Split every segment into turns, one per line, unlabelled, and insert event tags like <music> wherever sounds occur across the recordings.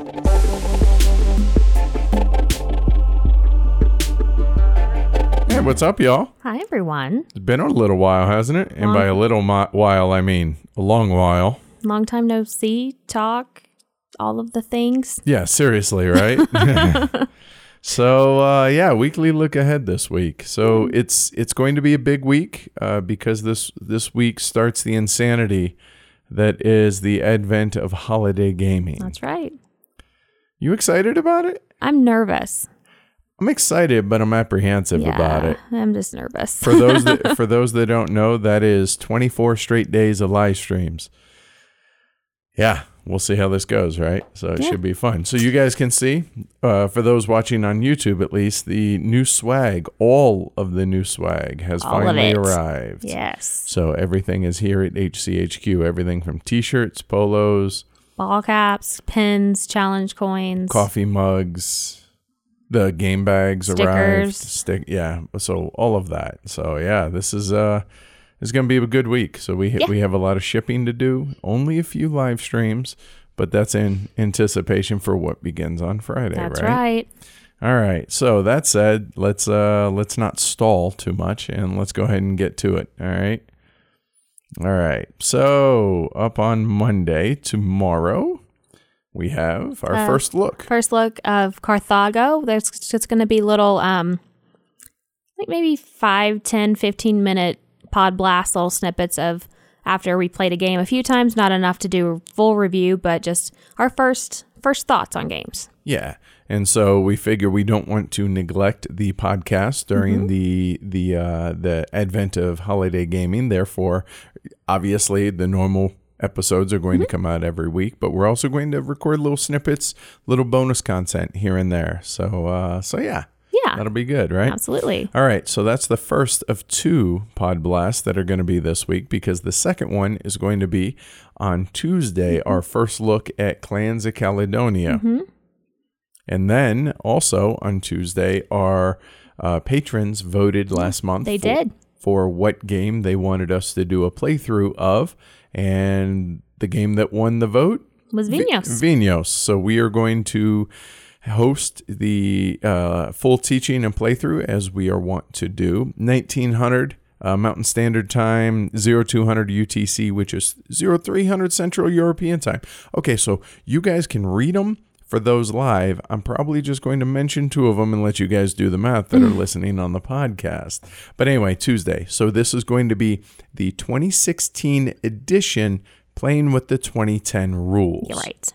Hey, what's up, y'all?
Hi, everyone.
It's been a little while, hasn't it? And
Long-
by a little mi- while, I mean a long while.
Long time no see, talk, all of the things.
Yeah, seriously, right? <laughs> <laughs> so, uh, yeah, weekly look ahead this week. So it's it's going to be a big week uh, because this this week starts the insanity that is the advent of holiday gaming.
That's right.
You excited about it?
I'm nervous.
I'm excited, but I'm apprehensive
yeah,
about it.
I'm just nervous.
For those that <laughs> for those that don't know, that is 24 straight days of live streams. Yeah, we'll see how this goes, right? So it
Yeah.
should be fun. So you guys can see, uh, for those watching on YouTube at least, the new swag, all of the new swag has
All
finally arrived.
yes.
So everything is here at HCHQ. Everything from t-shirts, polos,
Ball caps, pins, challenge coins.
coffee mugs, the game bags arrived.
Stickers.
Stick, yeah. So all of that. So yeah, this is uh, is gonna be a good week. So we
Yeah.
we have a lot of shipping to do. Only a few live streams, but that's in anticipation for what begins on Friday.
That's
right?
right.
All right. So that said, let's uh let's not stall too much and let's go ahead and get to it. All right. All right. So up on Monday tomorrow, we have our
Uh,
first look.
First look of Carthago. There's just going to be little, um, I think maybe 5, 10, 15 minute pod blast little snippets of after we played a game a few times. Not enough to do a full review, but just our first first thoughts on games.
Yeah. And so we figure we don't want to neglect the podcast during the the uh, the advent of holiday gaming. Therefore, obviously the normal episodes are going to come out every week, but we're also going to record little snippets, little bonus content here and there. So uh, so yeah,
Yeah,
that'll be good, right?
absolutely.
All right, so that's the first of two pod blasts that are going to be this week because the second one is going to be on Tuesday, our first look at Clans of Caledonia. And then also on Tuesday, our uh, patrons voted last month.
They
for,
did.
For what game they wanted us to do a playthrough of. And the game that won the vote
Was Vinhos.
Vinhos. So we are going to host the uh, full teaching and playthrough as we are wont to do. 1900 uh, Mountain Standard Time, 0200 UTC, which is 0300 Central European Time. Okay, so you guys can read them for those live. I'm probably just going to mention two of them and let you guys do the math that are mm. listening on the podcast. But anyway, Tuesday. So this is going to be the 2016 edition playing with the 2010 rules.
You're right.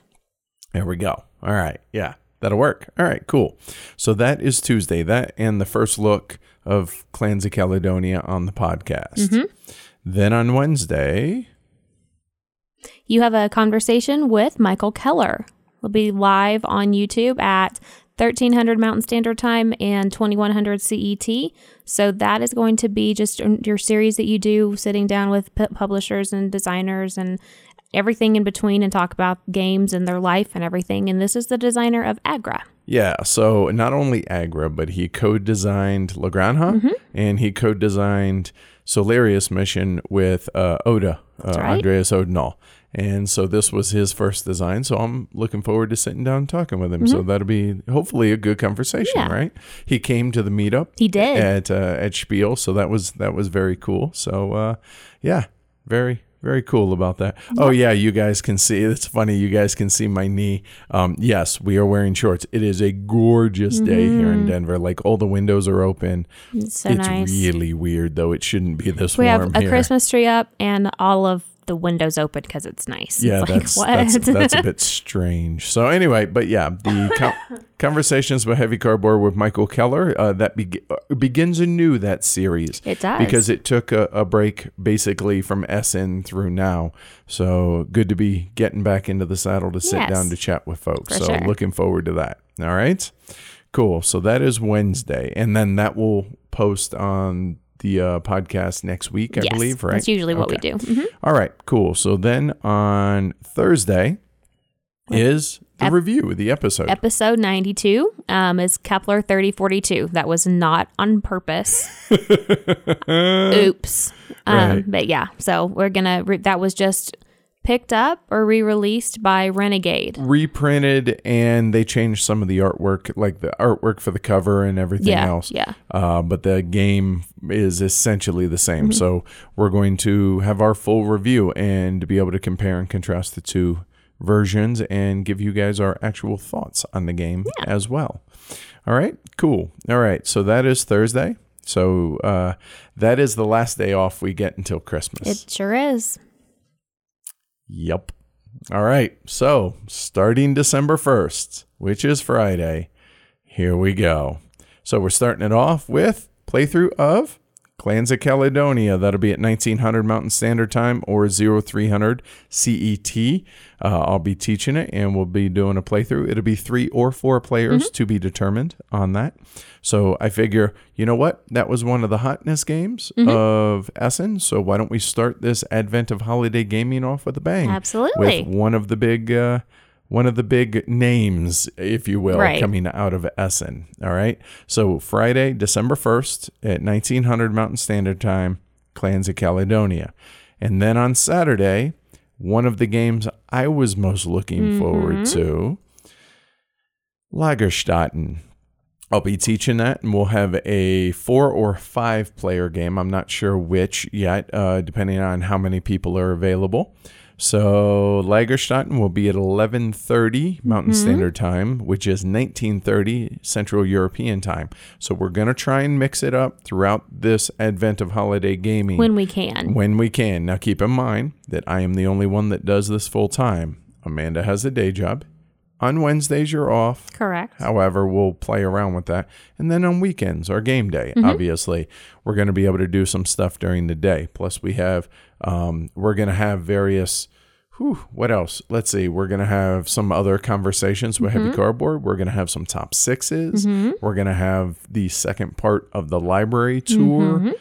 There we go. All right. Yeah, that'll work. All right, cool. So that is Tuesday. That and the first look of Clans of Caledonia on the podcast. Mm-hmm. Then on Wednesday,
You have a conversation with Michael Keller. It'll be live on YouTube at 1300 Mountain Standard Time and 2100 CET. So that is going to be just your series that you do sitting down with pu- publishers and designers and everything in between and talk about games and their life and everything. And this is the designer of Agra.
Yeah. So not only Agra, but he co-designed La Granja and he co-designed Solarius Mission with uh, Oda, uh,
right.
Andreas Odendahl. And so this was his first design. So I'm looking forward to sitting down and talking with him. So that'll be hopefully a good conversation,
Yeah.
right? He came to the meetup.
He did.
at uh, at Spiel, so that was that was very cool. So uh, yeah, very very cool about that. Oh yeah, you guys can see. It's funny. You guys can see my knee. Um, yes, we are wearing shorts. It is a gorgeous day here in Denver. Like all the windows are open.
It's so
it's
nice.
really weird though. It shouldn't be this
we
warm
have a
here.
Christmas tree up and all of the windows open because it's nice.
Yeah,
It's like,
that's,
what?
that's that's a <laughs> bit strange. So anyway, but yeah, the com- <laughs> conversations with heavy cardboard with Michael Keller uh, that be- uh, begins anew that series.
It does.
because it took a, a break basically from Essen through now. So good to be getting back into the saddle to sit
Yes.
down to chat with folks. So
sure.
looking forward to that. All right, cool. So that is Wednesday, and then that will post on the uh, podcast next week, I
yes,
believe. Right?
That's usually what
Okay.
we do. Mhm.
All right, cool. So then on Thursday is the
Ep-
review, the episode.
Episode 92 um, is Kepler 3042. That was not on purpose. <laughs> Oops. Um,
Right.
But yeah, so we're going to, re- that was just picked up or re-released by Renegade.
reprinted and they changed some of the artwork like the artwork for the cover and everything
Yeah,
else
yeah.
uh, but the game is essentially the
Mm-hmm.
same so we're going to have our full review and be able to compare and contrast the two versions and give you guys our actual thoughts on the game as well all right cool all right so that is thursday so uh, that is the last day off we get until christmas
It sure is.
Yep. All right. So, starting December 1st, which is Friday, here we go. So, we're starting it off with playthrough of Clans of Caledonia. That'll be at 1900 Mountain Standard Time or 0300 CET. Uh, I'll be teaching it and we'll be doing a playthrough. It'll be three or four players to be determined on that. So I figure, you know what? That was one of the hotness games of Essen. So why don't we start this advent of holiday gaming off with a bang?
Absolutely.
With one of the big. Uh, one of the big names, if you will,
Right.
coming out of Essen. All right. So Friday, December 1st at 1900 Mountain Standard Time, Clans of Caledonia. And then on Saturday, one of the games I was most looking forward to, Lagerstatten. I'll be teaching that, and we'll have a four or five player game. I'm not sure which yet, uh, depending on how many people are available. So Lagerstatten will be at 11:30 Mountain mm-hmm. Standard Time, which is 19:30 Central European Time. So we're gonna try and mix it up throughout this advent of holiday gaming
when we can.
when we can. Now, keep in mind that I am the only one that does this full time. Amanda has a day job. On Wednesdays, you're off.
Correct.
However, we'll play around with that. And then on weekends, our game day, mm-hmm. obviously, we're going to be able to do some stuff during the day. Plus, we have, um, we're going to have various, whew, what else? Let's see. We're going to have some other conversations with Heavy mm-hmm. Cardboard. We're going to have some top 6s mm-hmm. We're going to have the second part of the library tour.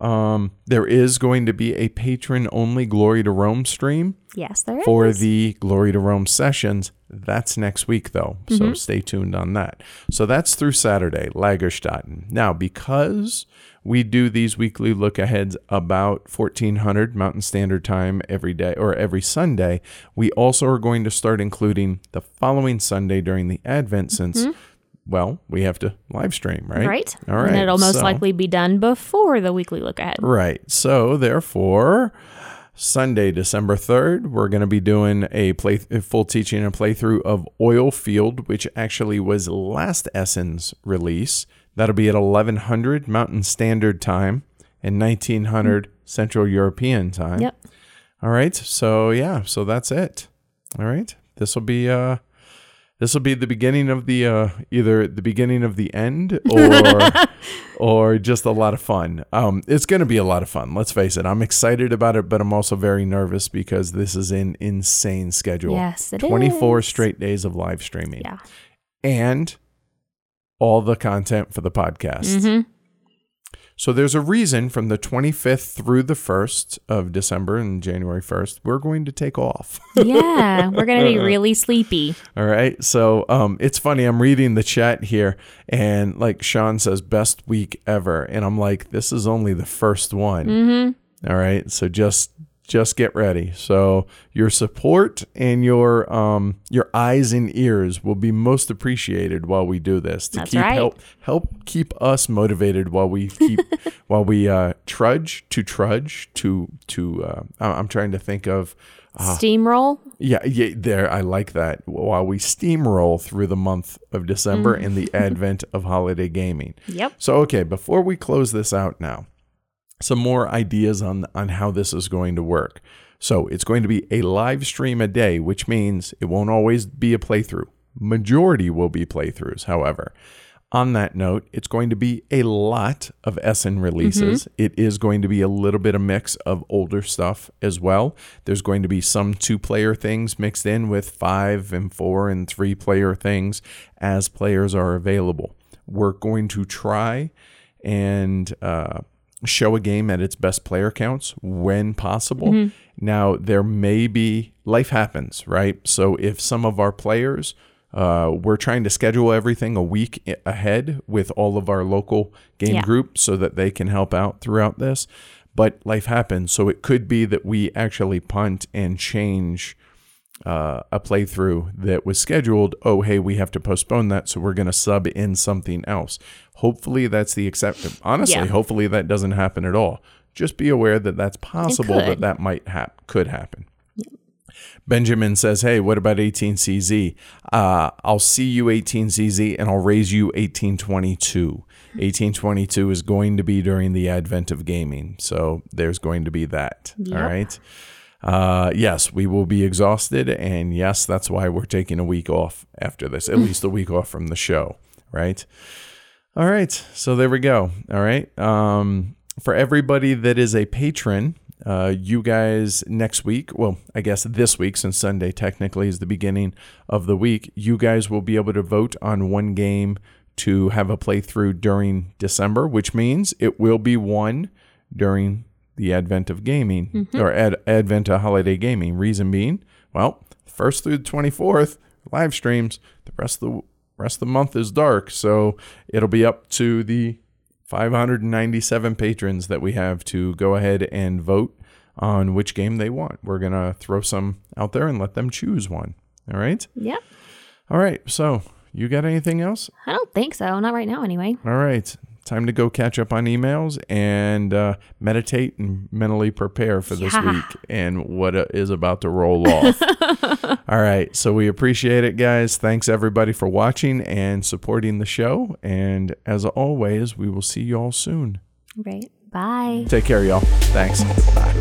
Um, there is going to be a patron only Glory to Rome stream
Yes, there is.
for the Glory to Rome sessions. That's next week, though. So stay tuned on that. So that's through Saturday, Lagerstatten. Now, because we do these weekly look aheads about 1400 Mountain Standard Time every day or every Sunday, we also are going to start including the following Sunday during the Advent since. Well, we have to live stream, right?
right.
All right.
And it'll most
so-
likely be done before the weekly look ahead.
Right. So therefore, Sunday, December 3rd, we're going to be doing a play a full teaching and playthrough of Oil Field, which actually was last Essen's release. That'll be at 1100 Mountain Standard Time and 1900 Central European Time.
Yep.
All right. So yeah, so that's it. All right. This will be uh this will be the beginning of the uh either the beginning of the end <laughs> or or just a lot of fun. Um it's going to be a lot of fun. Let's face it. I'm excited about it, but I'm also very nervous because this is an insane schedule.
Yes, it
24
is.
straight days of live streaming
Yeah.
and all the content for the podcast.
hmm
So there's a reason from the 25th through the 1st of December and January 1st, we're going to take off. <laughs>
Yeah. We're going to be really sleepy.
All right. So um, it's funny. I'm reading the chat here, and like Sean says, best week ever, and I'm like, this is only the first one.
Mm-hmm.
All right. So just just get ready. So your support and your um your eyes and ears will be most appreciated while we do this to
That's
keep
right.
help help keep us motivated while we keep <laughs> while we uh trudge to trudge to to uh I'm trying to think of
Steamroll.
yeah, yeah, there. I like that. While we steamroll through the month of December and the advent of holiday gaming.
Yep.
So, okay, before we close this out now, some more ideas on on how this is going to work. So, it's going to be a live stream a day, which means it won't always be a playthrough. Majority will be playthroughs, however. On that note, it's going to be a lot of Essen releases. It is going to be a little bit of a mix of older stuff as well. There's going to be some two player things mixed in with five and four and three player things as players are available. We're going to try and uh, show a game at its best player counts when possible. Now, there may be life happens, right? So if some of our players, uh, we're trying to schedule everything a week ahead with all of our local game
Yeah.
groups so that they can help out throughout this. but life happens. So it could be that we actually punt and change uh, a playthrough that was scheduled. Oh, hey, we have to postpone that, so we're going to sub in something else. Hopefully, that's the exception. Honestly,
Yeah.
hopefully that doesn't happen at all. Just be aware that that's possible that that might hap- could happen. Benjamin says, "Hey, what about 18CZ? Uh, I'll see you 18CZ, and I'll raise you 1822. 1822 is going to be during the advent of gaming, so there's going to be that. All
Yep.
right. Uh, yes, we will be exhausted, and yes, that's why we're taking a week off after this, at least a week off from the show, right? All right, so there we go. All right, um, for everybody that is a patron, uh, you guys next week, well, I guess this week, since Sunday technically is the beginning of the week, you guys will be able to vote on one game to have a playthrough during December, which means it will be one during the advent of gaming mm-hmm. or ad- advent of holiday gaming. Reason being, well, first through the 24th, live streams. The rest of the rest of the month is dark, so it'll be up to the 597 patrons that we have to go ahead and vote on which game they want. We're gonna throw some out there and let them choose one. All right.
Yep.
All right. So you got anything else?
I don't think so. Not right now, anyway.
All right. Time to go catch up on emails and uh, meditate and mentally prepare for this
Yeah.
week and what uh, about to roll off. <laughs> All right. So we appreciate it, guys. Thanks, everybody, for watching and supporting the show. And as always, we will see you all soon.
Right. Bye.
Take care, y'all. Thanks. Bye.